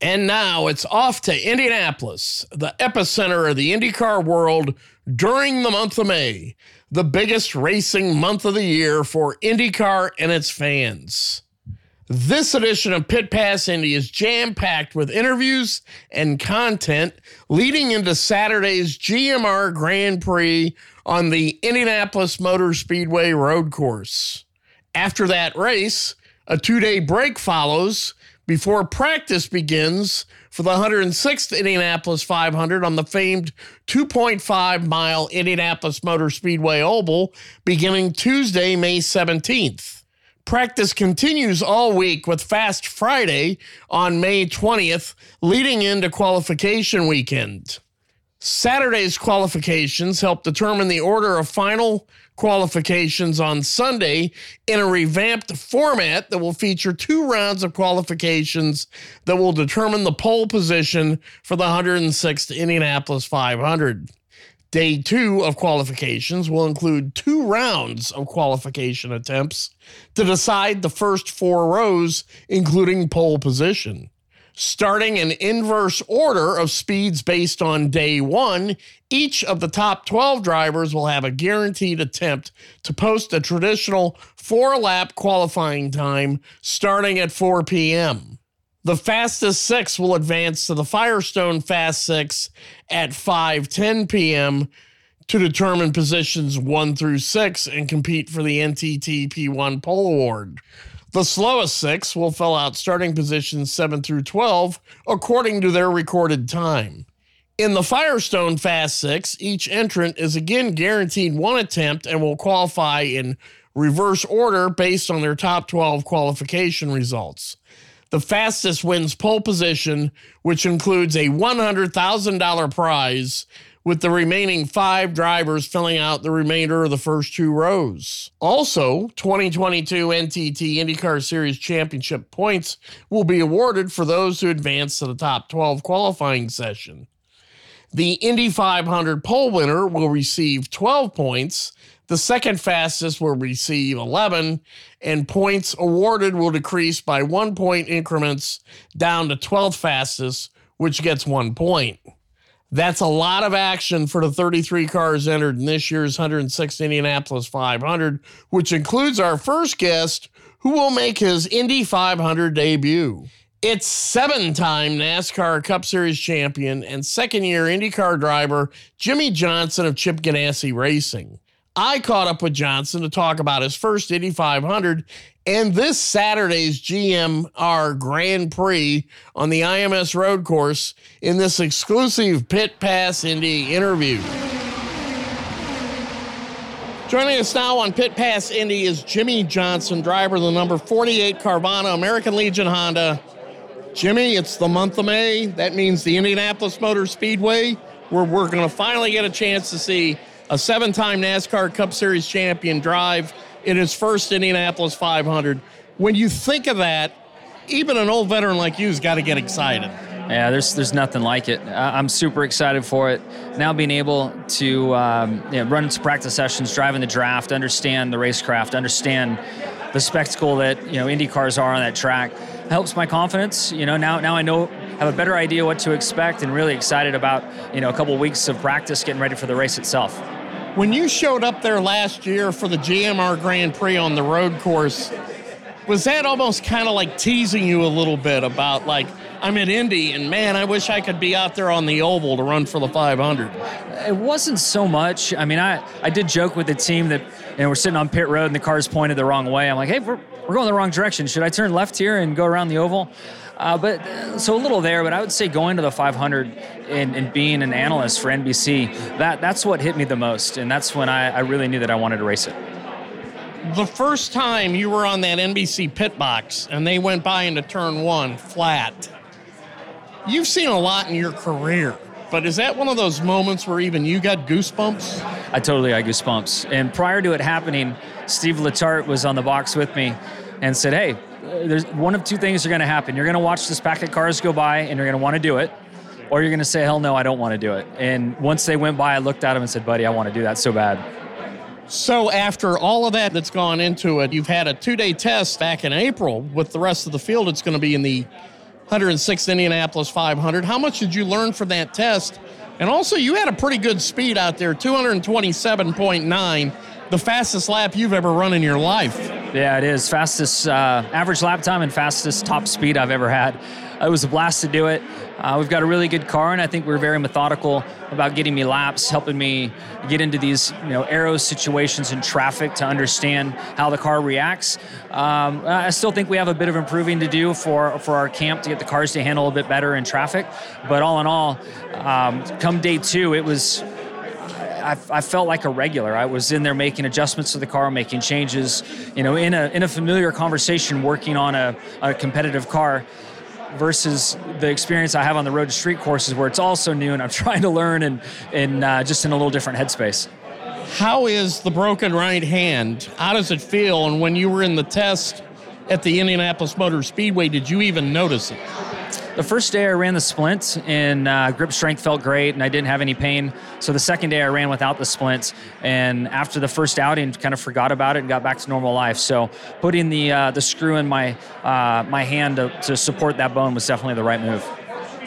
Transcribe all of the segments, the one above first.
And now it's off to Indianapolis, the epicenter of the IndyCar world during the month of May, the biggest racing month of the year for IndyCar and its fans. This edition of Pit Pass Indy is jam packed with interviews and content leading into Saturday's GMR Grand Prix on the Indianapolis Motor Speedway road course. After that race, a two day break follows before practice begins for the 106th Indianapolis 500 on the famed 2.5 mile Indianapolis Motor Speedway Oval beginning Tuesday, May 17th. Practice continues all week with Fast Friday on May 20th, leading into qualification weekend. Saturday's qualifications help determine the order of final qualifications on Sunday in a revamped format that will feature two rounds of qualifications that will determine the pole position for the 106th Indianapolis 500. Day two of qualifications will include two rounds of qualification attempts to decide the first four rows, including pole position starting an inverse order of speeds based on day one, each of the top 12 drivers will have a guaranteed attempt to post a traditional four lap qualifying time starting at 4 p.m. The fastest six will advance to the Firestone Fast Six at 5:10 p.m. to determine positions one through six and compete for the NTT P1 Pole Award. The slowest six will fill out starting positions 7 through 12 according to their recorded time. In the Firestone Fast Six, each entrant is again guaranteed one attempt and will qualify in reverse order based on their top 12 qualification results. The fastest wins pole position, which includes a $100,000 prize with the remaining five drivers filling out the remainder of the first two rows. Also, 2022 NTT IndyCar Series Championship points will be awarded for those who advance to the top 12 qualifying session. The Indy 500 pole winner will receive 12 points. The second fastest will receive 11, and points awarded will decrease by one point increments down to 12th fastest, which gets one point. That's a lot of action for the 33 cars entered in this year's 106 Indianapolis 500, which includes our first guest who will make his Indy 500 debut. It's seven time NASCAR Cup Series champion and second year IndyCar driver Jimmie Johnson of Chip Ganassi Racing. I caught up with Johnson to talk about his first Indy 500 and this Saturday's GMR Grand Prix on the IMS road course in this exclusive Pit Pass Indy interview. Joining us now on Pit Pass Indy is Jimmie Johnson, driver of the number 48 Carvana American Legion Honda. Jimmie, it's the month of May. That means the Indianapolis Motor Speedway, where we're going to finally get a chance to see a seven time NASCAR Cup Series champion drive in his first Indianapolis 500. When you think of that, even an old veteran like you's got to get excited. Yeah, there's there's nothing like it. I'm super excited for it. Now being able to um, you know, run some practice sessions, driving the draft, understand the racecraft, understand the spectacle that you know Indy cars are on that track helps my confidence. You know, now now I know have a better idea what to expect, and really excited about you know a couple of weeks of practice, getting ready for the race itself. When you showed up there last year for the GMR Grand Prix on the road course, was that almost kind of like teasing you a little bit about like I'm at Indy, and man, I wish I could be out there on the oval to run for the 500. It wasn't so much. I mean, I, I did joke with the team that you know, we're sitting on pit road and the car's pointed the wrong way. I'm like, hey, we're, we're going the wrong direction. Should I turn left here and go around the oval? Uh, but so a little there, but I would say going to the 500 and, and, being an analyst for NBC, that that's what hit me the most, and that's when I, I really knew that I wanted to race it. The first time you were on that NBC pit box and they went by into turn one flat, you've seen a lot in your career. But is that one of those moments where even you got goosebumps? I totally got goosebumps. And prior to it happening, Steve Letarte was on the box with me and said, Hey, there's one of two things are going to happen. You're going to watch this pack of cars go by and you're going to want to do it, or you're going to say, hell no, I don't want to do it. And once they went by, I looked at him and said, buddy, I want to do that so bad. So after all of that that's gone into it, you've had a two-day test back in April. With the rest of the field, it's going to be in the 106th Indianapolis 500. How much did you learn from that test? And also, you had a pretty good speed out there, 227.9 the fastest lap you've ever run in your life. Yeah, it is. Fastest uh, average lap time and fastest top speed I've ever had. It was a blast to do it. Uh, we've got a really good car, and I think we're very methodical about getting me laps, helping me get into these you know aero situations in traffic to understand how the car reacts. Um, I still think we have a bit of improving to do for for our camp to get the cars to handle a bit better in traffic. But all in all, um, come day two, it was I, I, felt like a regular. I was in there making adjustments to the car, making changes, you know, in a in a familiar conversation, working on a, a competitive car. Versus the experience I have on the road to street courses, where it's also new and I'm trying to learn and and uh, just in a little different headspace. How is the broken right hand? How does it feel? And when you were in the test at the Indianapolis Motor Speedway, did you even notice it? The first day I ran the splint and uh, grip strength felt great and I didn't have any pain. So the second day I ran without the splint and after the first outing kind of forgot about it and got back to normal life. So putting the uh, the screw in my uh, my hand to, to support that bone was definitely the right move.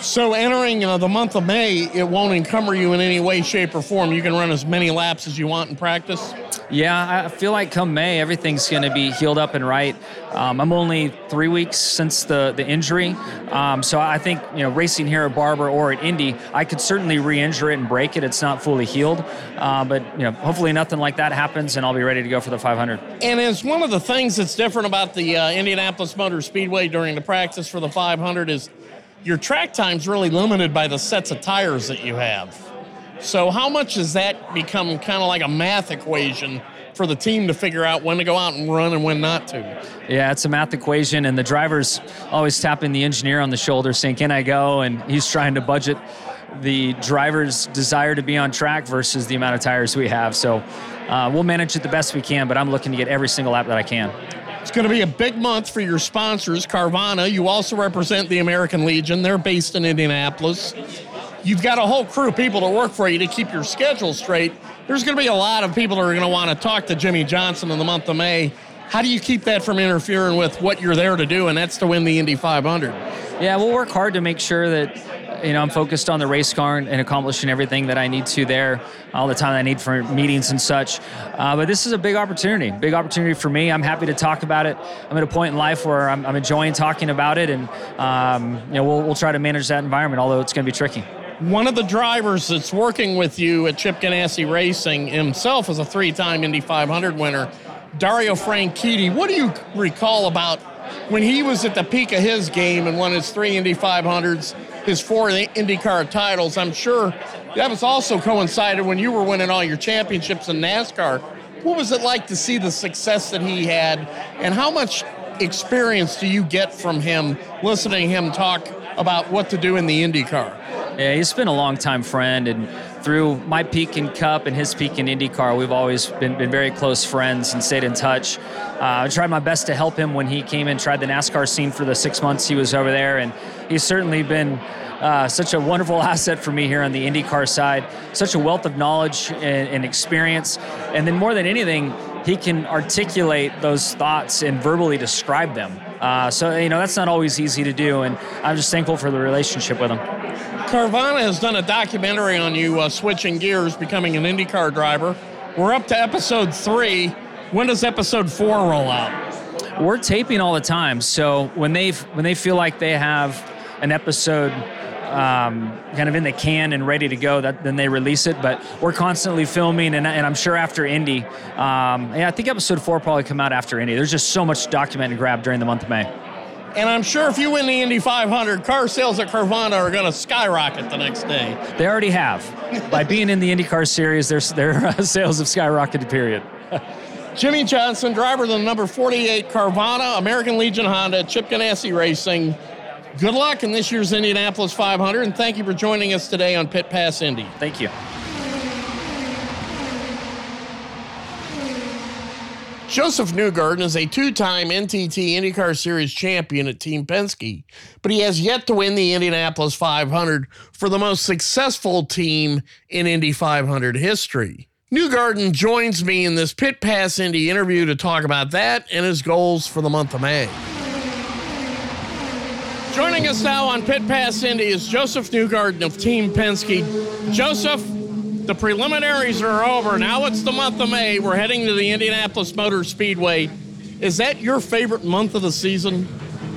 So entering uh, the month of May, it won't encumber you in any way, shape, or form. You can run as many laps as you want in practice. Yeah, I feel like come May, everything's going to be healed up and right. Um, I'm only three weeks since the the injury, um, so I think you know racing here at Barber or at Indy, I could certainly re-injure it and break it. It's not fully healed, uh, but you know hopefully nothing like that happens, and I'll be ready to go for the 500. And as one of the things that's different about the uh, Indianapolis Motor Speedway during the practice for the 500 is your track time's really limited by the sets of tires that you have. So how much has that become kind of like a math equation for the team to figure out when to go out and run and when not to? Yeah, it's a math equation, and the driver's always tapping the engineer on the shoulder saying, Can I go? And he's trying to budget the driver's desire to be on track versus the amount of tires we have. So uh, we'll manage it the best we can, but I'm looking to get every single lap that I can. It's going to be a big month for your sponsors, Carvana. You also represent the American Legion. They're based in Indianapolis. You've got a whole crew of people to work for you to keep your schedule straight. There's going to be a lot of people that are going to want to talk to Jimmie Johnson in the month of May. How do you keep that from interfering with what you're there to do, and that's to win the Indy 500? Yeah, we'll work hard to make sure that you know, I'm focused on the race car and, accomplishing everything that I need to there, all the time I need for meetings and such. Uh, but this is a big opportunity, big opportunity for me. I'm happy to talk about it. I'm at a point in life where I'm, I'm enjoying talking about it, and um, you know, we'll, we'll try to manage that environment, although it's going to be tricky. One of the drivers that's working with you at Chip Ganassi Racing himself is a three-time Indy 500 winner, Dario Franchitti. What do you recall about when he was at the peak of his game and won his three Indy 500s? his four IndyCar titles. I'm sure that was also coincided when you were winning all your championships in NASCAR. What was it like to see the success that he had, and how much experience do you get from him listening him talk about what to do in the IndyCar? Yeah, he's been a long time friend, and through my peak in Cup and his peak in IndyCar, we've always been, been very close friends and stayed in touch. Uh, I tried my best to help him when he came and tried the NASCAR scene for the six months he was over there, and he's certainly been uh, such a wonderful asset for me here on the IndyCar side. Such a wealth of knowledge and, and experience, and then more than anything, he can articulate those thoughts and verbally describe them. Uh, so you know that's not always easy to do, and I'm just thankful for the relationship with him. Carvana has done a documentary on you uh, switching gears, becoming an IndyCar driver. We're up to episode three. When does episode four roll out? We're taping all the time, so when they when they feel like they have an episode um, kind of in the can and ready to go, that then they release it. But we're constantly filming, and, and I'm sure after Indy, um, yeah, I think episode four probably come out after Indy. There's just so much document and grab during the month of May. And I'm sure if you win the Indy 500, car sales at Carvana are going to skyrocket the next day. They already have. By being in the IndyCar series, their, their uh, sales have skyrocketed, period. Jimmie Johnson, driver of the number 48 Carvana, American Legion Honda, Chip Ganassi Racing. Good luck in this year's Indianapolis 500, and thank you for joining us today on Pit Pass Indy. Thank you. Josef Newgarden is a two time NTT IndyCar Series champion at Team Penske, but he has yet to win the Indianapolis 500 for the most successful team in Indy 500 history. Newgarden joins me in this Pit Pass Indy interview to talk about that and his goals for the month of May. Joining us now on Pit Pass Indy is Josef Newgarden of Team Penske. Josef, the preliminaries are over. Now it's the month of May. We're heading to the Indianapolis Motor Speedway. Is that your favorite month of the season?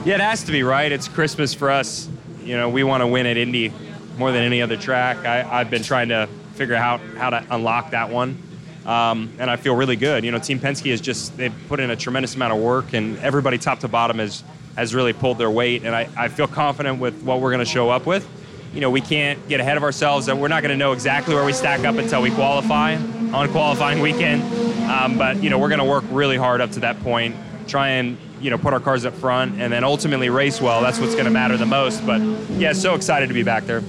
Yeah, it has to be, right? It's Christmas for us. You know, we want to win at Indy more than any other track. I, have been trying to figure out how to unlock that one. Um, and I feel really good. You know, Team Penske has just, they've put in a tremendous amount of work, and everybody top to bottom has, has really pulled their weight. And I, I feel confident with what we're going to show up with you know, we can't get ahead of ourselves. That we're not going to know exactly where we stack up until we qualify on qualifying weekend. Um, but you know, we're going to work really hard up to that point, try and you know put our cars up front, and then ultimately race well. That's what's going to matter the most. But yeah, so excited to be back there.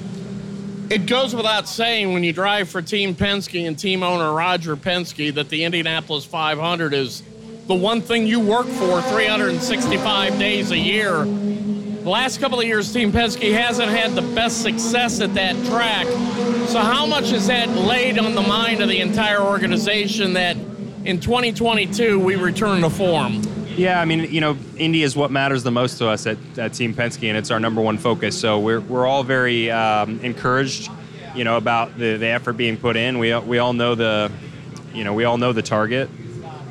It goes without saying when you drive for Team Penske and team owner Roger Penske that the Indianapolis 500 is the one thing you work for 365 days a year the last couple of years, Team Penske hasn't had the best success at that track. So, how much is that laid on the mind of the entire organization that in 2022 we return to form? Yeah, I mean, you know, Indy is what matters the most to us at, at Team Penske, and it's our number one focus. So we're, we're all very um, encouraged, you know, about the, the effort being put in. We, we all know the, you know, we all know the target,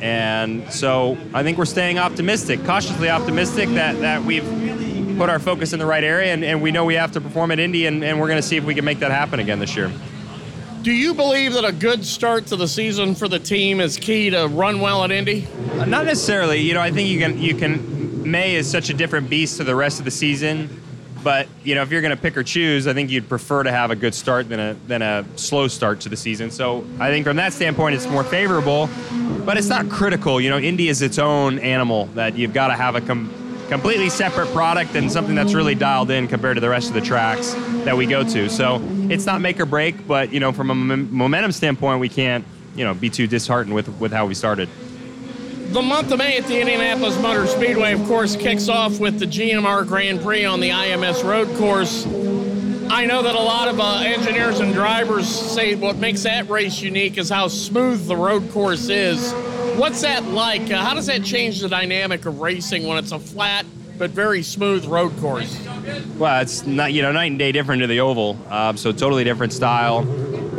and so I think we're staying optimistic, cautiously optimistic that that we've put our focus in the right area, and, and we know we have to perform at Indy, and, and we're going to see if we can make that happen again this year. Do you believe that a good start to the season for the team is key to run well at Indy? Uh, not necessarily. You know, I think you can you can May is such a different beast to the rest of the season. But you know, if you're going to pick or choose, I think you'd prefer to have a good start than a than a slow start to the season. So I think from that standpoint, it's more favorable. But it's not critical. You know, Indy is its own animal that you've got to have a com- completely separate product and something that's really dialed in compared to the rest of the tracks that we go to. So it's not make or break, but you know, from a momentum standpoint, we can't you know be too disheartened with with how we started. The month of May at the Indianapolis Motor Speedway, of course, kicks off with the GMR Grand Prix on the IMS road course. I know that a lot of uh, engineers and drivers say what makes that race unique is how smooth the road course is. What's that like? Uh, how does that change the dynamic of racing when it's a flat but very smooth road course? Well, it's not you know night and day different to the oval. Uh, so totally different style.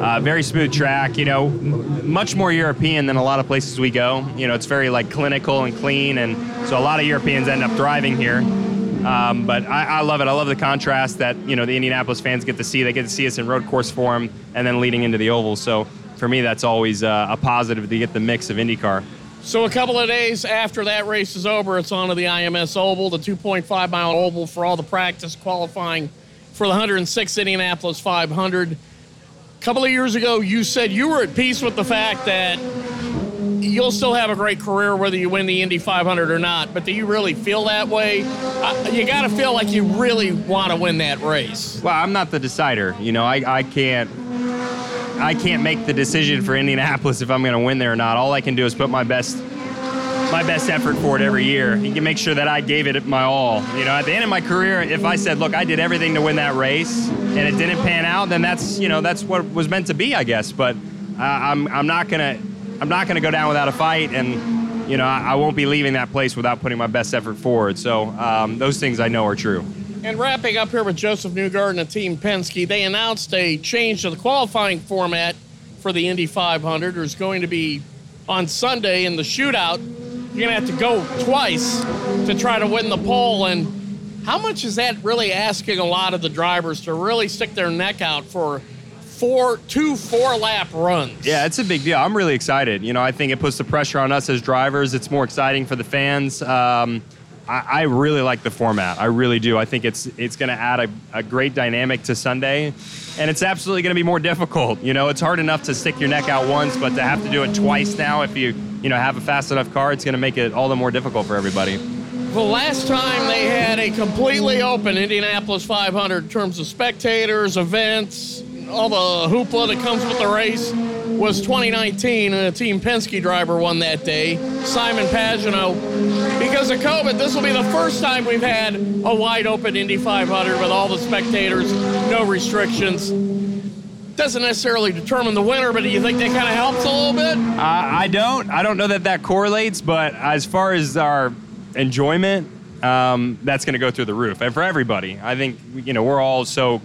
Uh, very smooth track. You know, much more European than a lot of places we go. You know, it's very like clinical and clean, and so a lot of Europeans end up driving here. Um, but I, I, love it. I love the contrast that you know the Indianapolis fans get to see. They get to see us in road course form, and then leading into the oval. So for me, that's always uh, a positive to get the mix of IndyCar. So a couple of days after that race is over, it's on to the IMS Oval, the 2.5 mile oval for all the practice qualifying for the 106 Indianapolis 500. A couple of years ago, you said you were at peace with the fact that you'll still have a great career whether you win the Indy 500 or not. But do you really feel that way? Uh, you got to feel like you really want to win that race. Well, I'm not the decider. You know, I, I can't I can't make the decision for Indianapolis if I'm going to win there or not. All I can do is put my best my best effort for it every year. Can make sure that I gave it my all. You know, at the end of my career, if I said, "Look, I did everything to win that race," and it didn't pan out, then that's you know that's what was meant to be, I guess. But uh, I'm I'm not gonna I'm not gonna go down without a fight, and you know I, I won't be leaving that place without putting my best effort forward. So um, those things I know are true. And wrapping up here with Josef Newgarden and Team Penske, they announced a change to the qualifying format for the Indy 500. There's going to be on Sunday in the shootout, you're going to have to go twice to try to win the pole. And How much is that really asking a lot of the drivers to really stick their neck out for four, two four lap runs? Yeah, it's a big deal. I'm really excited. You know, I think it puts the pressure on us as drivers. It's more exciting for the fans. Um, I, I, really like the format. I really do. I think it's it's going to add a, a great dynamic to Sunday, and it's absolutely going to be more difficult. You know, it's hard enough to stick your neck out once, but to have to do it twice now, if you you know have a fast enough car, it's going to make it all the more difficult for everybody. The last time they had a completely open Indianapolis 500 in terms of spectators, events, all the hoopla that comes with the race was 2019, and a Team Penske driver won that day, Simon Pagenaud. Because of COVID, this will be the first time we've had a wide open Indy 500 with all the spectators, no restrictions. Doesn't necessarily determine the winner, but do you think that kind of helps a little bit? Uh, I don't. I don't know that that correlates, but as far as our enjoyment, um, that's going to go through the roof. And for everybody, I think you know we're all so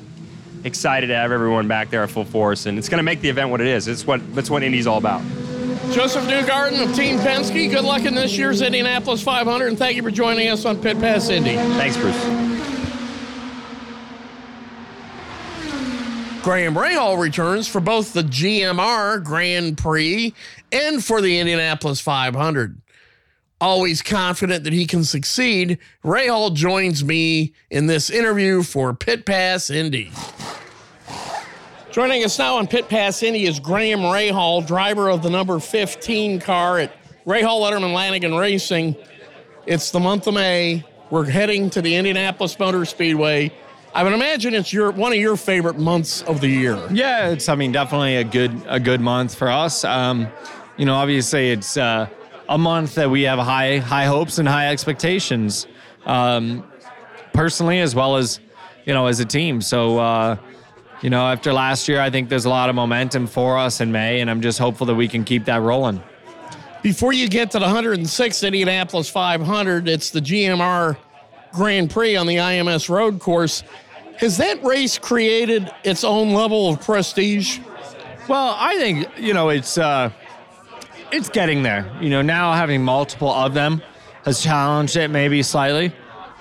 excited to have everyone back there at full force, and it's going to make the event what it is. It's what that's what Indy's all about. Josef Newgarden of Team Penske, good luck in this year's Indianapolis 500, and thank you for joining us on Pit Pass Indy. Thanks, Bruce. Graham Rahal returns for both the GMR Grand Prix and for the Indianapolis 500 always confident that he can succeed, Rahal joins me in this interview for Pit Pass Indy. Joining us now on Pit Pass Indy is Graham Rahal, driver of the number 15 car at Rahal Letterman Lanigan Racing. It's the month of May. We're heading to the Indianapolis Motor Speedway. I would imagine it's your one of your favorite months of the year. Yeah, it's I mean definitely a good a good month for us. Um, you know, obviously it's uh, a month that we have high high hopes and high expectations, um, personally as well as you know as a team. So. Uh, you know, after last year, I think there's a lot of momentum for us in May, and I'm just hopeful that we can keep that rolling. Before you get to the 106th Indianapolis 500, it's the GMR Grand Prix on the IMS road course. Has that race created its own level of prestige? Well, I think, you know, it's uh, it's getting there. You know, now having multiple of them has challenged it maybe slightly.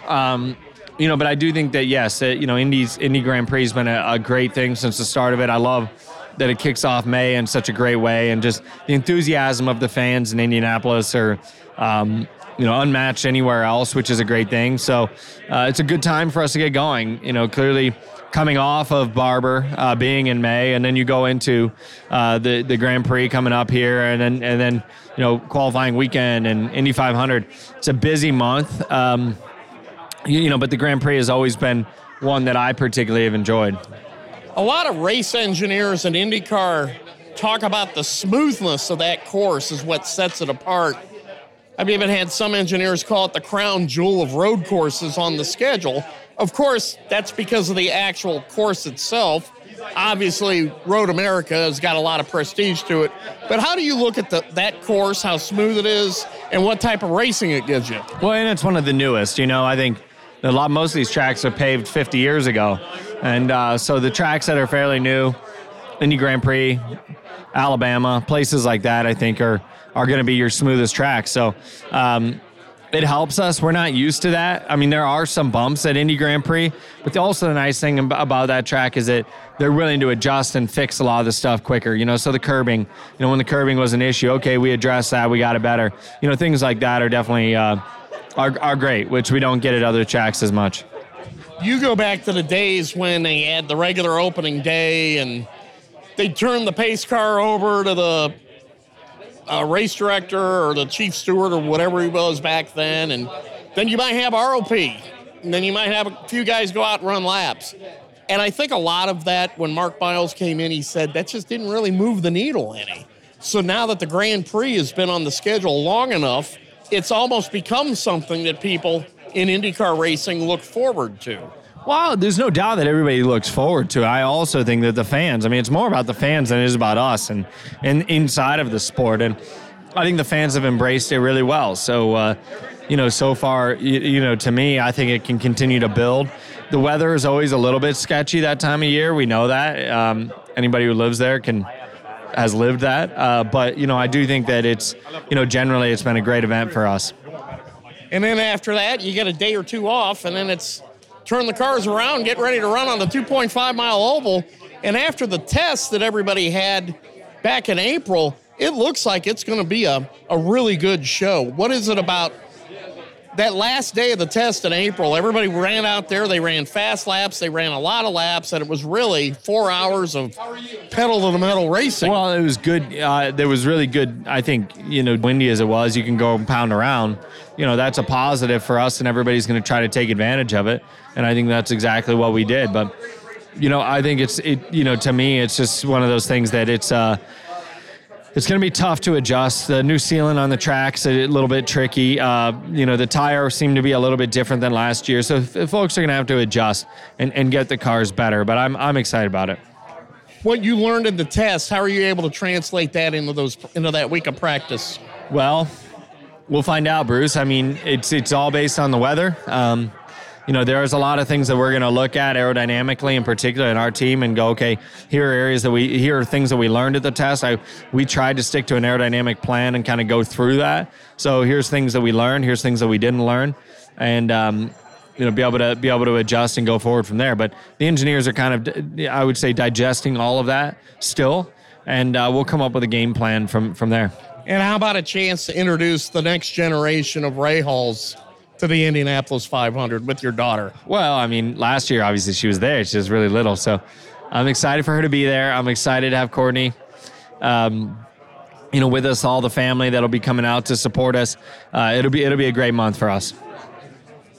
Um, you know, but I do think that yes, it, you know, Indy's Indy Grand Prix has been a, a, great thing since the start of it. I love that it kicks off May in such a great way, and just the enthusiasm of the fans in Indianapolis are, um, you know, unmatched anywhere else, which is a great thing. So uh, it's a good time for us to get going. You know, clearly coming off of Barber uh, being in May, and then you go into uh, the the Grand Prix coming up here, and then and then you know qualifying weekend and Indy 500. It's a busy month, um, you, you know, but the Grand Prix has always been one that I particularly have enjoyed. A lot of race engineers in IndyCar talk about the smoothness of that course is what sets it apart. I've even had some engineers call it the crown jewel of road courses on the schedule of course, that's because of the actual course itself. Obviously, Road America has got a lot of prestige to it. But how do you look at the, that course, how smooth it is, and what type of racing it gives you? Well, and it's one of the newest. You know, I think a lot most of these tracks are paved 50 years ago, and uh, so the tracks that are fairly new, Indy Grand Prix, Alabama, places like that, I think are are going to be your smoothest tracks. So. Um, it helps us. We're not used to that. I mean, there are some bumps at Indy Grand Prix, but also the nice thing about that track is that they're willing to adjust and fix a lot of the stuff quicker. You know, so the curbing, you know, when the curbing was an issue, okay, we addressed that, we got it better. You know, things like that are definitely uh, are are great, which we don't get at other tracks as much. You go back to the days when they had the regular opening day and they turned the pace car over to the a race director or the chief steward or whatever he was back then, and then you might have ROP, and then you might have a few guys go out and run laps. And I think a lot of that, when Mark Miles came in, he said that just didn't really move the needle any. So now that the Grand Prix has been on the schedule long enough, it's almost become something that people in IndyCar racing look forward to. Well, there's no doubt that everybody looks forward to it. I also think that the fans, I mean, it's more about the fans than it is about us and, and inside of the sport. And I think the fans have embraced it really well. So, uh, you know, so far, you, you, know, to me, I think it can continue to build. The weather is always a little bit sketchy that time of year. We know that. Um, anybody who lives there can has lived that. Uh, but you know, I do think that it's you know generally it's been a great event for us. And then after that, you get a day or two off, and then it's turn the cars around, get ready to run on the 2.5 mile oval. And after the test that everybody had back in April, it looks like it's going to be a, a really good show. What is it about that last day of the test in April? Everybody ran out there, they ran fast laps, they ran a lot of laps, and it was really four hours of pedal to the metal racing. Well, it was good. Uh, there was really good. I think you know, windy as it was, you can go and pound around. You know, that's a positive for us, and everybody's going to try to take advantage of it. And I think that's exactly what we did. But you know, I think it's it. You know, to me, it's just one of those things that it's. Uh, it's going to be tough to adjust. The new sealant on the track's a little bit tricky. Uh, you know, the tire seemed to be a little bit different than last year. So folks are going to have to adjust and, and get the cars better. But I'm, I'm excited about it. what you learned in the test, how are you able to translate that into those into that week of practice? Well, we'll find out, Bruce. I mean, it's it's all based on the weather. Um, you know, there's a lot of things that we're going to look at aerodynamically, in particular, in our team, and go, okay, here are areas that we, here are things that we learned at the test. I we tried to stick to an aerodynamic plan and kind of go through that. So here's things that we learned. Here's things that we didn't learn, and um, you know, be able to be able to adjust and go forward from there. But the engineers are kind of, I would say, digesting all of that still, and uh, we'll come up with a game plan from from there. And how about a chance to introduce the next generation of Rahals to the Indianapolis 500 with your daughter? Well, I mean, last year obviously she was there. She was really little, so I'm excited for her to be there. I'm excited to have Courtney, um, you know, with us, all the family that'll be coming out to support us. Uh, it'll be it'll be a great month for us.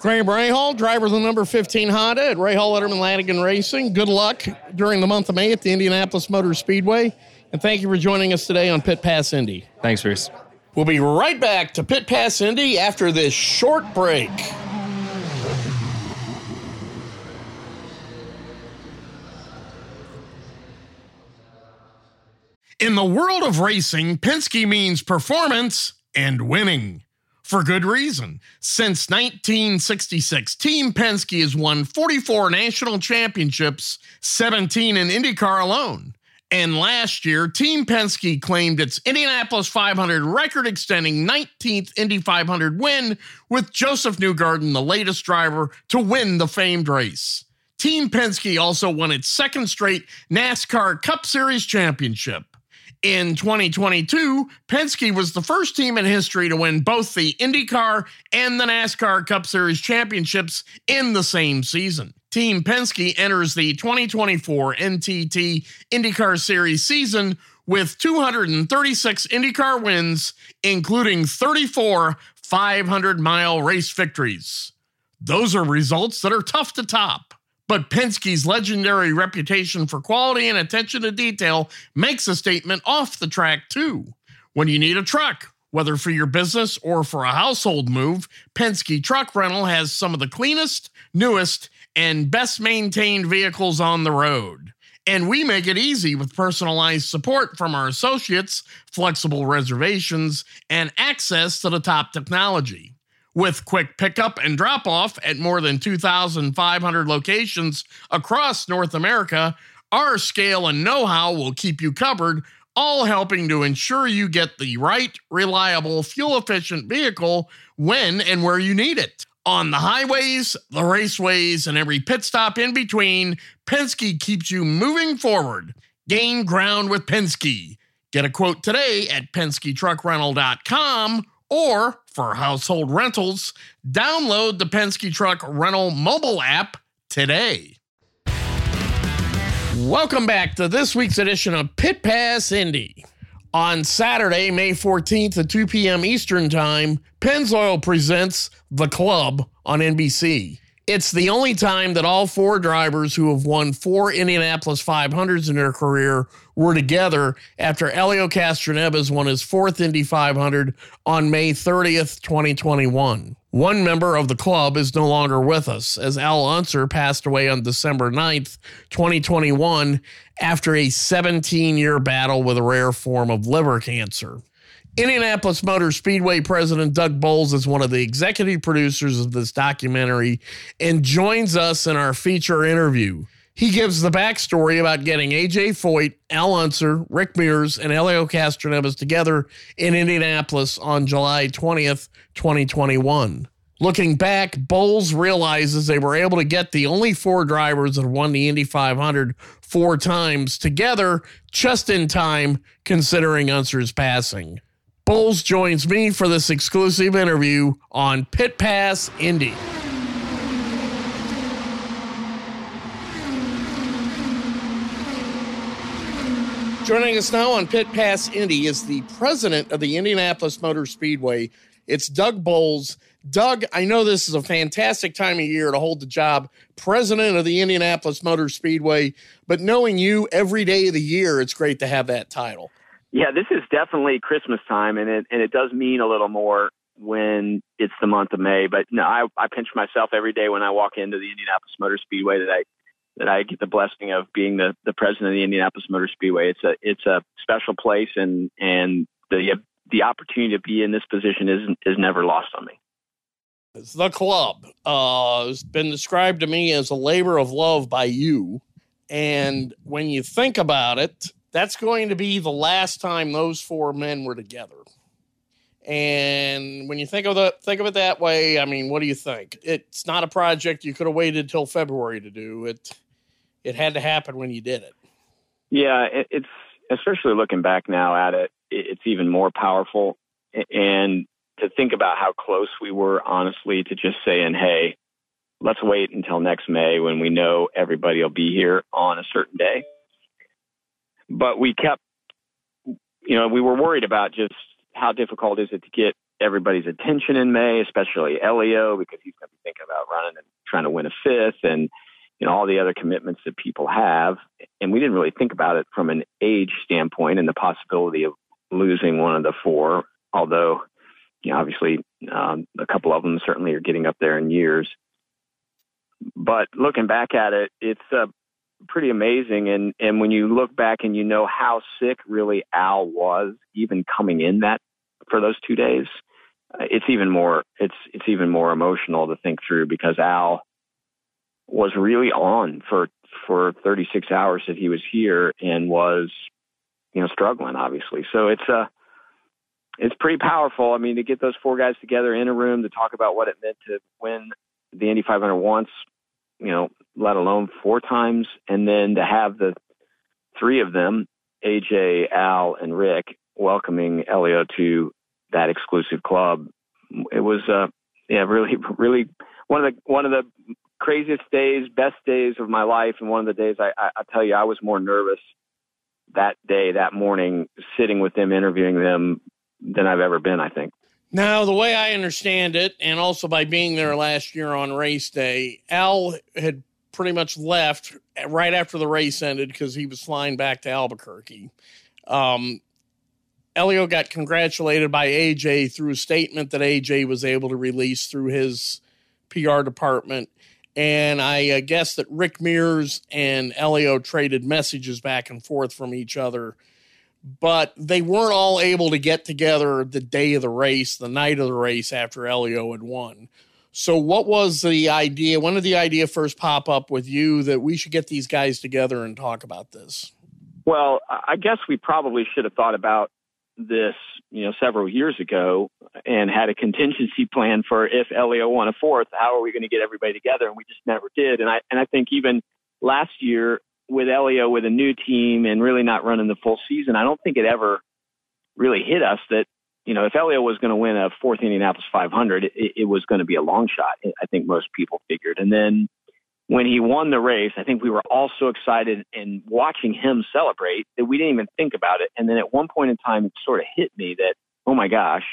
Graham Rahal, driver of the number 15 Honda at Rahal Letterman Lanigan Racing. Good luck during the month of May at the Indianapolis Motor Speedway. And thank you for joining us today on Pit Pass Indy. Thanks, Bruce. We'll be right back to Pit Pass Indy after this short break. In the world of racing, Penske means performance and winning. For good reason. Since 1966, Team Penske has won 44 national championships, 17 in IndyCar alone. And last year, Team Penske claimed its Indianapolis 500 record extending 19th Indy 500 win, with Josef Newgarden the latest driver to win the famed race. Team Penske also won its second straight NASCAR Cup Series championship. In 2022, Penske was the first team in history to win both the IndyCar and the NASCAR Cup Series championships in the same season. Team Penske enters the 2024 NTT IndyCar Series season with 236 IndyCar wins, including 34 500 mile race victories. Those are results that are tough to top. But Penske's legendary reputation for quality and attention to detail makes a statement off the track, too. When you need a truck, whether for your business or for a household move, Penske Truck Rental has some of the cleanest, newest, and best maintained vehicles on the road. And we make it easy with personalized support from our associates, flexible reservations, and access to the top technology. With quick pickup and drop off at more than 2,500 locations across North America, our scale and know how will keep you covered, all helping to ensure you get the right, reliable, fuel efficient vehicle when and where you need it. On the highways, the raceways, and every pit stop in between, Penske keeps you moving forward. Gain ground with Penske. Get a quote today at PenskeTruckRental.com or for household rentals, download the Penske Truck Rental mobile app today. Welcome back to this week's edition of Pit Pass Indy. On Saturday, May 14th at 2 p.m. Eastern Time, Pennzoil presents The Club on NBC. It's the only time that all four drivers who have won four Indianapolis 500s in their career were together after Elio Castroneves won his fourth Indy 500 on May 30th, 2021. One member of the club is no longer with us, as Al Unser passed away on December 9th, 2021, after a 17 year battle with a rare form of liver cancer. Indianapolis Motor Speedway President Doug Boles is one of the executive producers of this documentary and joins us in our feature interview. He gives the backstory about getting AJ Foyt, Al Unser, Rick Mears, and Elio Castroneves together in Indianapolis on July 20th, 2021. Looking back, Boles realizes they were able to get the only four drivers that won the Indy 500 four times together just in time, considering Unser's passing. Boles joins me for this exclusive interview on Pit Pass Indy. Joining us now on Pit Pass Indy is the president of the Indianapolis Motor Speedway. It's Doug Boles. Doug, I know this is a fantastic time of year to hold the job president of the Indianapolis Motor Speedway, but knowing you every day of the year, it's great to have that title. Yeah, this is definitely Christmas time, and it and it does mean a little more when it's the month of May. But no, I I pinch myself every day when I walk into the Indianapolis Motor Speedway that I that I get the blessing of being the, the president of the Indianapolis Motor Speedway. It's a it's a special place, and and the the opportunity to be in this position is is never lost on me. The club uh, has been described to me as a labor of love by you, and when you think about it, that's going to be the last time those four men were together. And when you think of the think of it that way, I mean, what do you think? It's not a project you could have waited till February to do. It it had to happen when you did it. Yeah, it, it's especially looking back now at it, it's even more powerful. And to think about how close we were, honestly, to just saying, "Hey, let's wait until next May when we know everybody will be here on a certain day." But we kept, you know, we were worried about just how difficult is it to get everybody's attention in May, especially Elio, because he's going to be thinking about running and trying to win a fifth, and you know all the other commitments that people have. And we didn't really think about it from an age standpoint and the possibility of losing one of the four although you know obviously um, a couple of them certainly are getting up there in years. But looking back at it it's uh, pretty amazing. And and when you look back and you know how sick really al was even coming in that for those two days uh, it's even more it's it's even more emotional to think through because al was really on for for 36 hours that he was here and was you know struggling obviously. So it's a uh, it's pretty powerful. I mean to get those four guys together in a room to talk about what it meant to win the indy 500 once you know let alone four times and then to have the three of them aj al and rick welcoming elio to that exclusive club it was uh yeah really really one of the one of the craziest days, best days of my life, and one of the days I, I, I tell you, I was more nervous that day, that morning, sitting with them, interviewing them, than I've ever been. I think. Now, the way I understand it, and also by being there last year on race day, Al had pretty much left right after the race ended because he was flying back to Albuquerque. Um, Elio got congratulated by AJ through a statement that AJ was able to release through his PR department. And I uh, guess that Rick Mears and Elio traded messages back and forth from each other, but they weren't all able to get together the day of the race, the night of the race after Elio had won. So, what was the idea? When did the idea first pop up with you that we should get these guys together and talk about this? Well, I guess we probably should have thought about this, you know, several years ago and had a contingency plan for if Elio won a fourth, how are we going to get everybody together? And we just never did. And I and I think even last year with Elio with a new team and really not running the full season, I don't think it ever really hit us that you know if Elio was going to win a fourth Indianapolis 500, it, it was going to be a long shot. I think most people figured. And then when he won the race, I think we were all so excited and watching him celebrate that we didn't even think about it. And then at one point in time, it sort of hit me that, oh my gosh,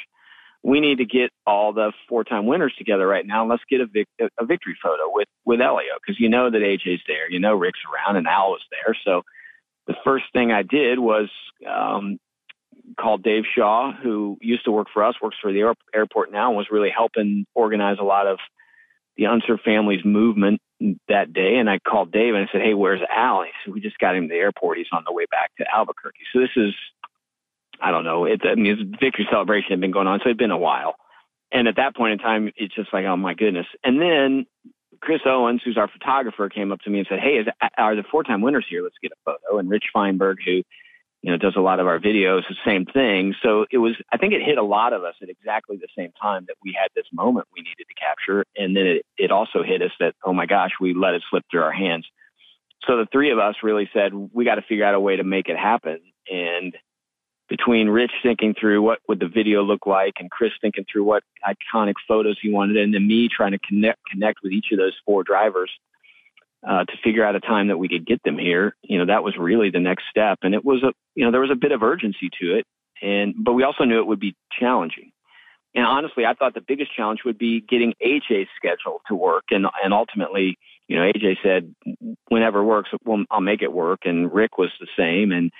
we need to get all the four-time winners together right now. Let's get a, vic- a victory photo with with Elio because you know that AJ's there, you know Rick's around, and Al was there. So the first thing I did was um, called Dave Shaw, who used to work for us, works for the airport now, and was really helping organize a lot of the Unser family's movement that day. And I called Dave and I said, Hey, where's Al? he said, We just got him to the airport. He's on the way back to Albuquerque. So this is, I don't know, it's, I mean, it's victory celebration had been going on. So it'd been a while. And at that point in time, it's just like, oh my goodness. And then Chris Owens, who's our photographer, came up to me and said, Hey, is, are the four time winners here? Let's get a photo. And Rich Feinberg, who you know, does a lot of our videos, the same thing. So it was, I think it hit a lot of us at exactly the same time that we had this moment we needed to capture. And then it, it also hit us that, oh my gosh, we let it slip through our hands. So the three of us really said, we got to figure out a way to make it happen. And between Rich thinking through what would the video look like and Chris thinking through what iconic photos he wanted and then me trying to connect, connect with each of those four drivers, uh, to figure out a time that we could get them here. You know, that was really the next step. And it was a, you know, there was a bit of urgency to it. And, but we also knew it would be challenging. And honestly, I thought the biggest challenge would be getting AJ's schedule to work. And, and ultimately, you know, AJ said, whenever works, well, I'll make it work. And Rick was the same. And,